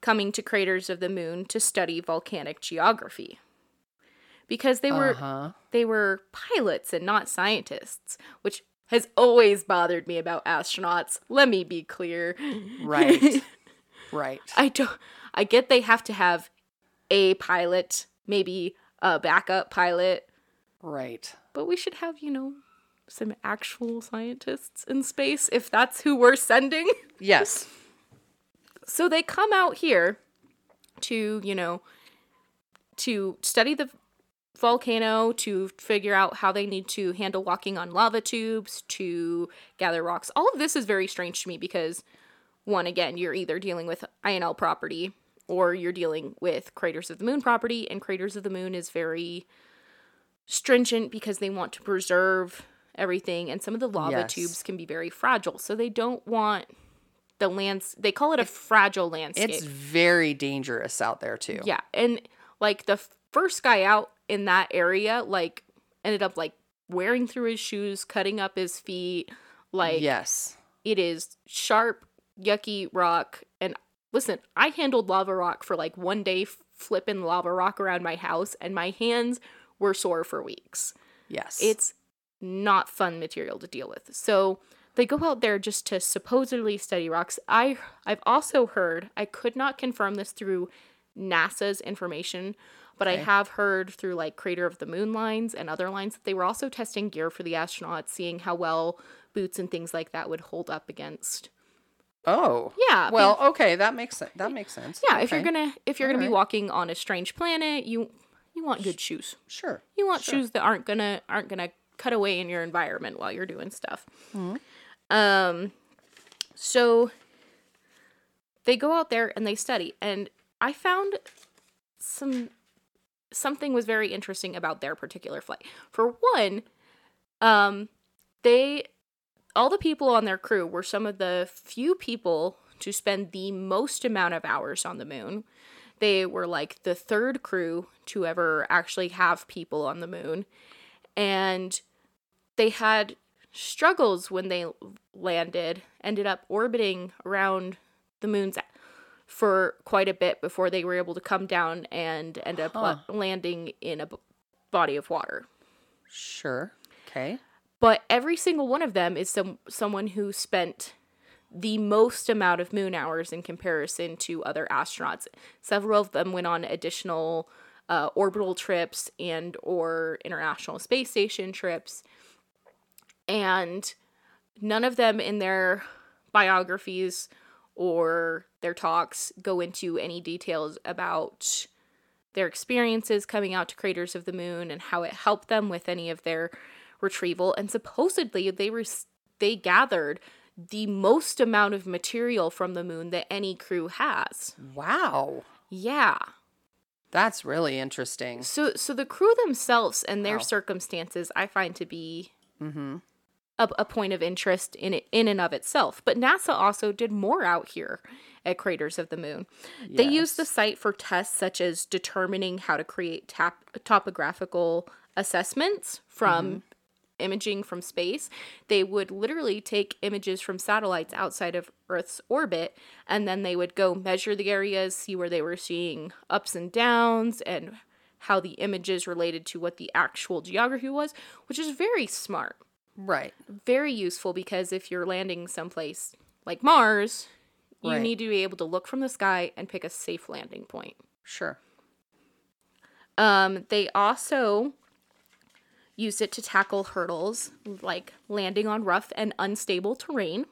coming to craters of the moon to study volcanic geography. Because they were Uh huh. they were pilots and not scientists, which has always bothered me about astronauts. Let me be clear. Right. [laughs] right. I don't I get they have to have a pilot, maybe a backup pilot, Right. but we should have, you know, some actual scientists in space if that's who we're sending. Yes. So they come out here to, you know, to study the volcano, to figure out how they need to handle walking on lava tubes, to gather rocks. All of this is very strange to me because, one, again, you're either dealing with INL property or you're dealing with Craters of the Moon property, and Craters of the Moon is very stringent because they want to preserve everything, and some of the lava Yes. tubes can be very fragile. So they don't want the lands. They call it a fragile landscape. It's very dangerous out there too. Yeah, and like the first guy out in that area, like ended up like wearing through his shoes, cutting up his feet. Like yes. it is sharp, yucky rock. And listen, I handled lava rock for like one day, flipping lava rock around my house, and my hands were sore for weeks. Yes. It's not fun material to deal with. So they go out there just to supposedly study rocks. I I've also heard, I could not confirm this through NASA's information, but I have heard through like Crater of the Moon lines and other lines that they were also testing gear for the astronauts, seeing how well boots and things like that would hold up against. oh. Yeah. Well, okay, that makes sense. That makes sense. yeah, if you're gonna if you're gonna be walking on a strange planet, you you want good shoes. Sure. You want Sure. shoes that aren't gonna aren't gonna cut away in your environment while you're doing stuff. Mm-hmm. Um, so they go out there and they study, and I found some something was very interesting about their particular flight. For one, um, they all the people on their crew were some of the few people to spend the most amount of hours on the moon. They were like the third crew to ever actually have people on the moon. And they had struggles when they landed, ended up orbiting around the moon's for quite a bit before they were able to come down and end up la- landing in a b- body of water. Sure. Okay. But every single one of them is some someone who spent the most amount of moon hours in comparison to other astronauts. Several of them went on additional uh, orbital trips and or international space station trips, and none of them in their biographies or their talks go into any details about their experiences coming out to craters of the moon and how it helped them with any of their retrieval and supposedly they were they gathered the most amount of material from the moon that any crew has. Wow. Yeah. That's really interesting. So so the crew themselves and their Wow. circumstances I find to be Mm-hmm. A, a point of interest in it in and of itself. But NASA also did more out here at Craters of the Moon. They used the site for tests such as determining how to create tap, topographical assessments from mm-hmm. imaging from space. They would literally take images from satellites outside of Earth's orbit and then they would go measure the areas, see where they were seeing ups and downs and how the images related to what the actual geography was, which is very smart Right. very useful because if you're landing someplace like Mars, you Right. need to be able to look from the sky and pick a safe landing point. Sure. Um, they also used it to tackle hurdles like landing on rough and unstable terrain.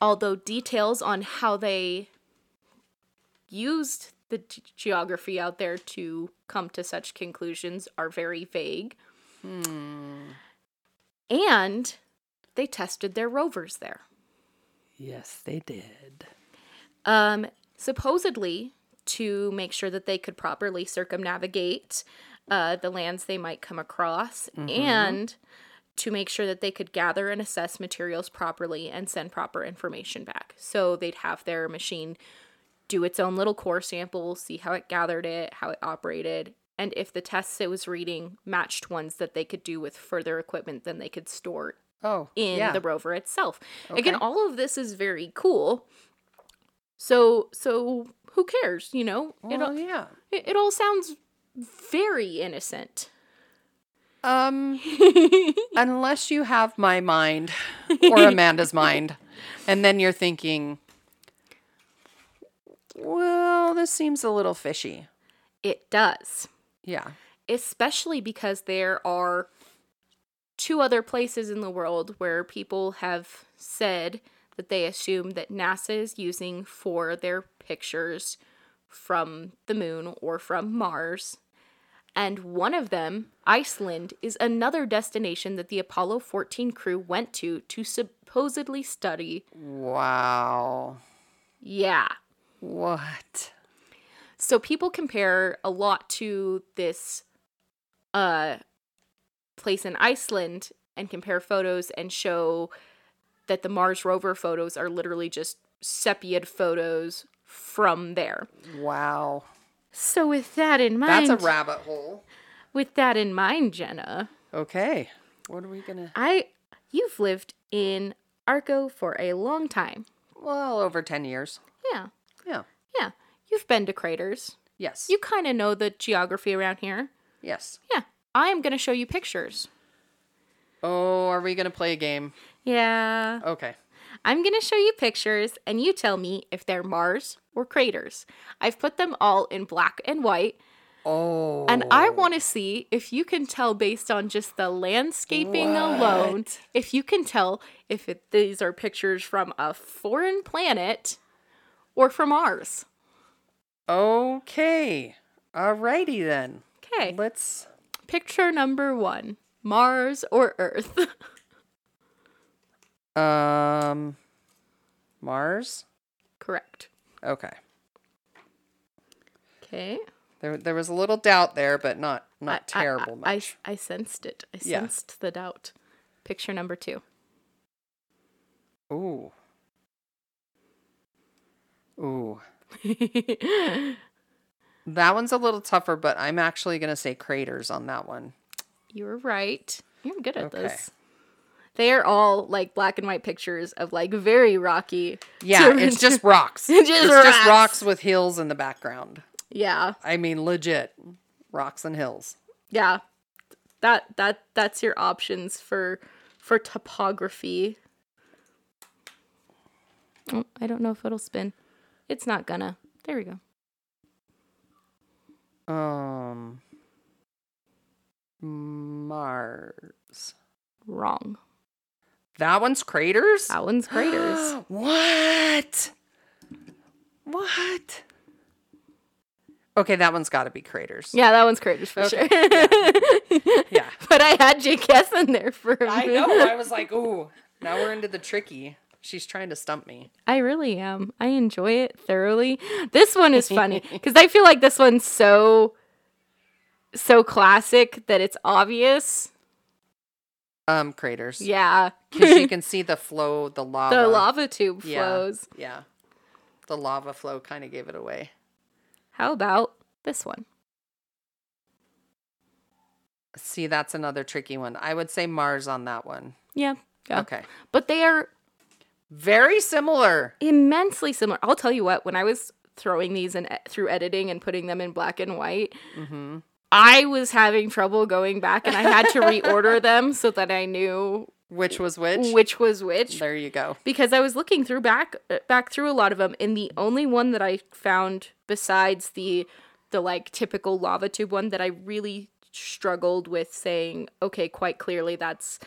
Although details on how they used the g- geography out there to come to such conclusions are very vague. And they tested their rovers there. Yes, they did. Um, supposedly to make sure that they could properly circumnavigate uh, the lands they might come across and to make sure that they could gather and assess materials properly and send proper information back. So they'd have their machine do its own little core sample, see how it gathered it, how it operated, and if the tests it was reading matched ones that they could do with further equipment, then they could store Oh, in yeah. the rover itself. Again, all of this is very cool. So so who cares, you know? it, all, yeah. it, it all sounds very innocent. Um, [laughs] unless you have my mind or [laughs] Amanda's mind, and then you're thinking, well, this seems a little fishy. It does. Yeah. Especially because there are two other places in the world where people have said that they assume that NASA is using for their pictures from the moon or from Mars. And one of them, Iceland, is another destination that the Apollo 14 crew went to to supposedly study. Wow. Yeah. What? So people compare a lot to this uh place in Iceland and compare photos and show that the Mars rover photos are literally just sepia photos from there. Wow. So with that in mind, That's a rabbit hole. with that in mind, Jenna, Okay. What are we gonna? I you've lived in Arco for a long time. Well, over ten years. Yeah. Yeah. Yeah. You've been to craters. Yes. You kind of know the geography around here. Yes. Yeah. I am going to show you pictures. Oh, are we gonna play a game? Yeah. Okay. I'm going to show you pictures and you tell me if they're Mars or craters. I've put them all in black and white Oh. and I want to see if you can tell based on just the landscaping alone, if you can tell if it, these are pictures from a foreign planet or from Mars. Okay. Alrighty then. Okay. Let's. Picture number 1. Mars or Earth? [laughs] Um. Mars. Correct. Okay. Okay. There, there was a little doubt there, but not not I- I- terrible I, much. I, I sensed it. I Yeah. sensed the doubt. Picture number two. Ooh. Ooh. [laughs] That one's a little tougher, but I'm actually gonna say craters on that one. you were right. You're good at Okay. this. They are all like black and white pictures of like very rocky. Yeah, terrain. it's just [laughs] rocks. Just it's just rocks. rocks with hills in the background. yeah, I mean, legit rocks and hills. yeah. That that that's your options for for topography. Oh, I don't know if it'll spin. It's not gonna. There we go. Um, Mars. Wrong. That one's craters. That one's craters. [gasps] what? What? Okay, that one's got to be craters. yeah, that one's craters for Okay, sure. Yeah. [laughs] But I had JKS in there for a I minute. know. I was like, ooh. Now we're into the tricky. She's trying to stump me. I really am. I enjoy it thoroughly. This one is funny [laughs] because I feel like this one's so so classic that it's obvious. Um, craters. Yeah. Because you [laughs] can see the flow, the lava. the lava tube Yeah. flows. Yeah. The lava flow kind of gave it away. How about this one? See, that's another tricky one. I would say Mars on that one. Yeah. yeah. Okay. But they are Very similar. immensely similar. I'll tell you what, when I was throwing these in e- through editing and putting them in black and white, Mm-hmm. I was having trouble going back and I had to reorder [laughs] them so that I knew Which was which? which was which. There you go. because I was looking through back uh, back through a lot of them, and the only one that I found besides the the like typical lava tube one that I really struggled with saying, okay, quite clearly that's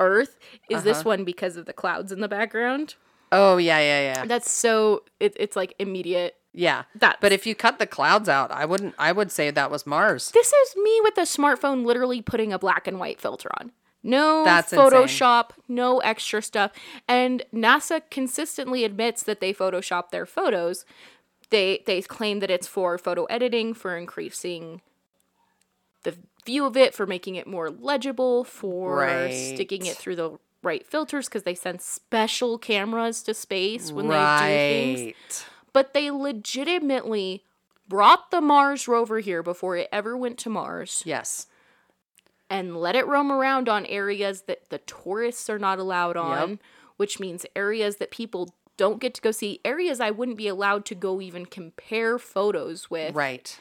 Earth, is this Uh-huh. one because of the clouds in the background. Oh yeah, yeah, yeah, That's so it, it's like immediate. yeah. That But if you cut the clouds out, I wouldn't. I would say that was Mars. this is me with a smartphone literally putting a black and white filter on. No That's insane. Photoshop, no extra stuff. And NASA consistently admits that they Photoshop their photos. They they claim that it's for photo editing, for increasing view of it, for making it more legible, for sticking it through the right filters because they send special cameras to space when they do things but they legitimately brought the Mars rover here before it ever went to Mars Yes. and let it roam around on areas that the tourists are not allowed on, which means areas that people don't get to go see, areas I wouldn't be allowed to go even compare photos with. Right.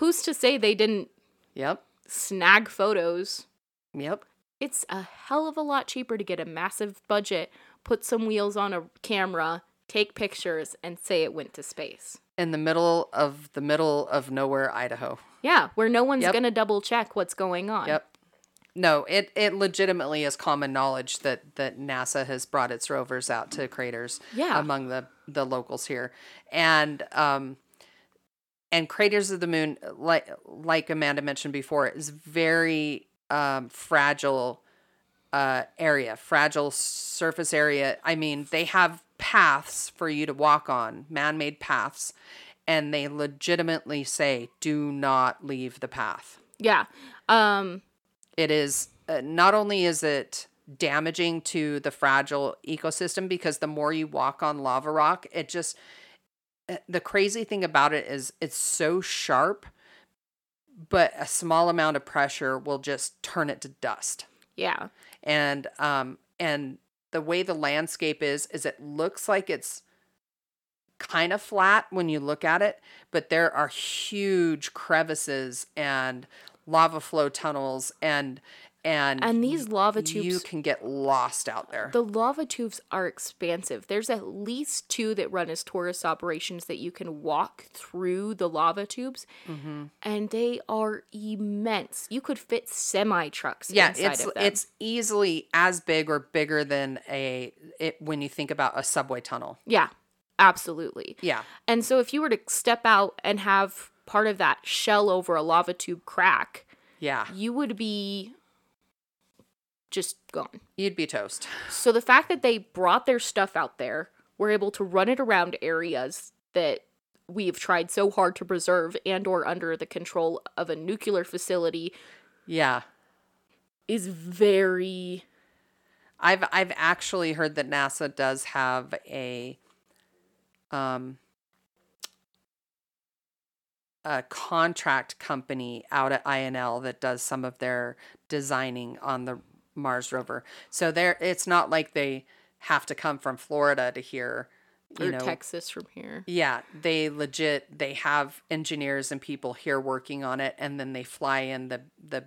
Who's to say they didn't Yep. snag photos? Yep. It's a hell of a lot cheaper to get a massive budget, put some wheels on a camera, take pictures, and say it went to space. In the middle of the middle of nowhere, Idaho. Yeah, where no one's Yep. gonna double check what's going on. Yep. No, it, it legitimately is common knowledge that, that NASA has brought its rovers out to craters Yeah. among the, the locals here. And um and craters of the moon, like like Amanda mentioned before, is very um, fragile uh, area, fragile surface area. I mean, they have paths for you to walk on, man-made paths, and they legitimately say, "Do not leave the path." Yeah. Um It is uh, not only is it damaging to the fragile ecosystem because the more you walk on lava rock, it just uh, the crazy thing about it is it's so sharp, but a small amount of pressure will just turn it to dust. Yeah. And um and the way the landscape is is it looks like it's kind of flat when you look at it, but there are huge crevices and lava flow tunnels and and And these lava tubes, you can get lost out there. The lava tubes are expansive. There's at least two that run as tourist operations that you can walk through the lava tubes, Mm-hmm. and they are immense. You could fit semi trucks yeah, inside it's of them. it's easily as big or bigger than a it when you think about a subway tunnel. yeah, absolutely. Yeah. And so if you were to step out and have part of that shell over a lava tube crack, Yeah. you would be just gone. You'd be toast. So the fact that they brought their stuff out there, were able to run it around areas that we have tried so hard to preserve and or under the control of a nuclear facility Yeah. is very I've I've actually heard that NASA does have a um a contract company out at INL that does some of their designing on the Mars rover. So there it's not like they have to come from Florida to here, you or know. Texas from here. Yeah, they legit they have engineers and people here working on it and then they fly in the the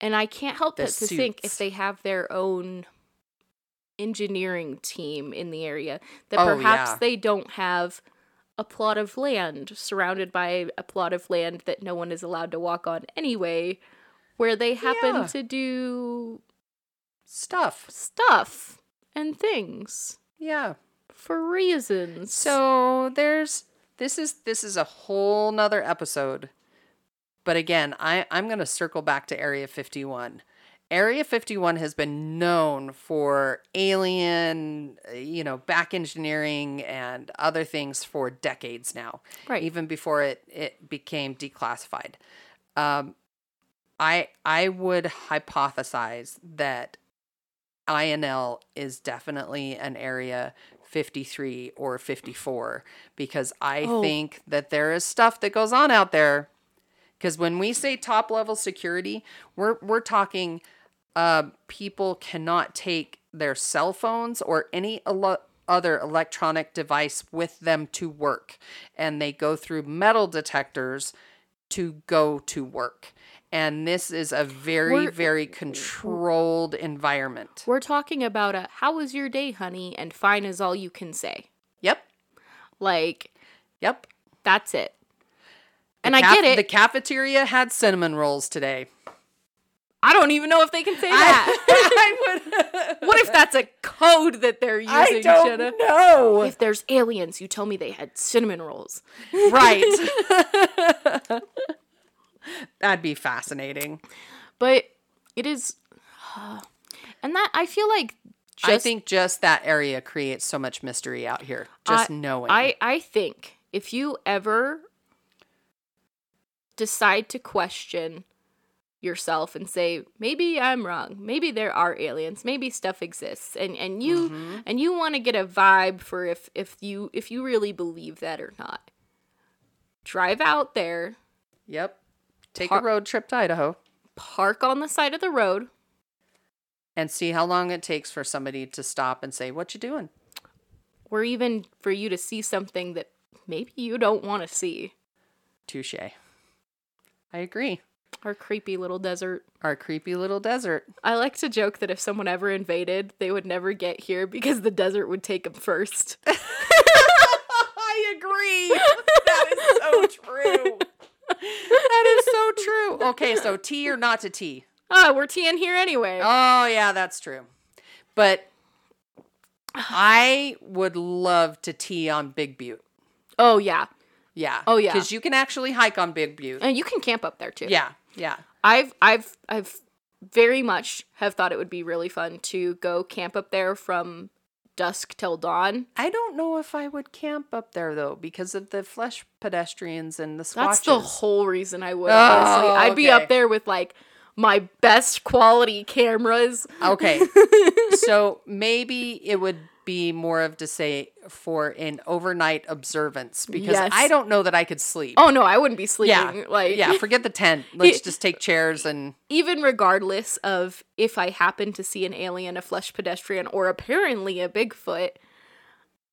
And I can't help but to think if they have their own engineering team in the area, that Oh, perhaps yeah. they don't have a plot of land surrounded by a plot of land that no one is allowed to walk on anyway, where they happen Yeah. to do stuff. stuff and things Yeah. for reasons. So there's this is this is a whole nother episode. But again, I, I'm gonna circle back to Area 51. Area 51 has been known for alien, uh, you know, back engineering and other things for decades now. Right. Even before it, it became declassified. Um, I I would hypothesize that INL is definitely an area 53 or 54 because I Oh. think that there is stuff that goes on out there. Because when we say top level security, we're we're talking uh, people cannot take their cell phones or any elo- other electronic device with them to work, and they go through metal detectors to go to work. And this is a very We're- very controlled environment. We're talking about a how was your day, honey, and fine is all you can say. Yep. Like Yep. that's it. And The I get it. The cafeteria had cinnamon rolls today. I don't even know if they can say that. [laughs] I [laughs] would. [laughs] what if that's a code that they're using, I don't Jenna? know. If there's aliens, you tell me they had cinnamon rolls. right. That'd be fascinating. But it is [sighs] and that I feel like just I think just that area creates so much mystery out here. Just knowing. I I think if you ever decide to question yourself and say maybe I'm wrong, maybe there are aliens, maybe stuff exists and and you Mm-hmm. and you want to get a vibe for if if you if you really believe that or not. Drive out there, Yep. Take Par- a road trip to Idaho park on the side of the road, and see how long it takes for somebody to stop and say, "What you doing?" or even for you to see something that maybe you don't want to see. Touche. I agree. Our creepy little desert. Our creepy little desert. I like to joke that if someone ever invaded, they would never get here because the desert would take them first. [laughs] I agree. That is so [laughs] true. That is so true. Okay, so tea or not to tea? Ah, we're teeing here anyway. Oh, yeah, that's true. But I would love to tea on Big Butte. Oh yeah, Yeah. Oh, yeah. Because you can actually hike on Big Butte. and you can camp up there too. Yeah. Yeah. I've I've I've very much have thought it would be really fun to go camp up there from dusk till dawn. I don't know if I would camp up there though because of the flesh pedestrians and the squatches. That's the whole reason I would. Oh, honestly, I'd be up there with like my best quality cameras. Okay. [laughs] so maybe it would be more of to say for an overnight observance because Yes. I don't know that I could sleep. Oh no, I wouldn't be sleeping. yeah. Like yeah, forget the tent. [laughs] Let's just take chairs and even regardless of if I happen to see an alien, a flesh pedestrian, or apparently a Bigfoot,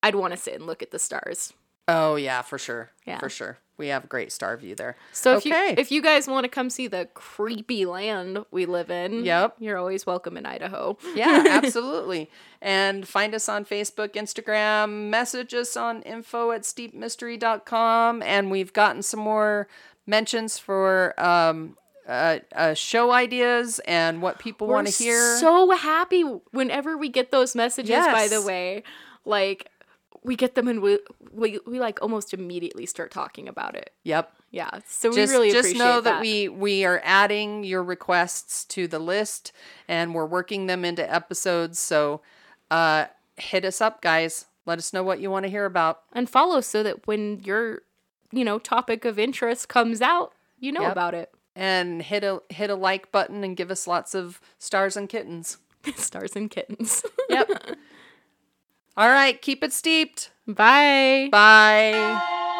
I'd want to sit and look at the stars. Oh yeah, for sure. Yeah. For sure. We have great star view there. So if Okay. you if you guys want to come see the creepy land we live in, Yep. you're always welcome in Idaho. Yeah, [laughs] absolutely. and find us on Facebook, Instagram, message us on info at steepmystery.com. And we've gotten some more mentions for um, uh, uh, show ideas and what people want to hear. So happy whenever we get those messages. By the way, like we get them and we, we we like almost immediately start talking about it. yep. Yeah, so Just, we really just know that. we we are adding your requests to the list and we're working them into episodes. So uh, hit us up, guys. Let us know what you want to hear about. and follow so that when your you know topic of interest comes out, you know Yep. about it. And hit a hit a like button and give us lots of stars and kittens. [laughs] Stars and kittens. Yep. [laughs] All right, keep it steeped. Bye. Bye.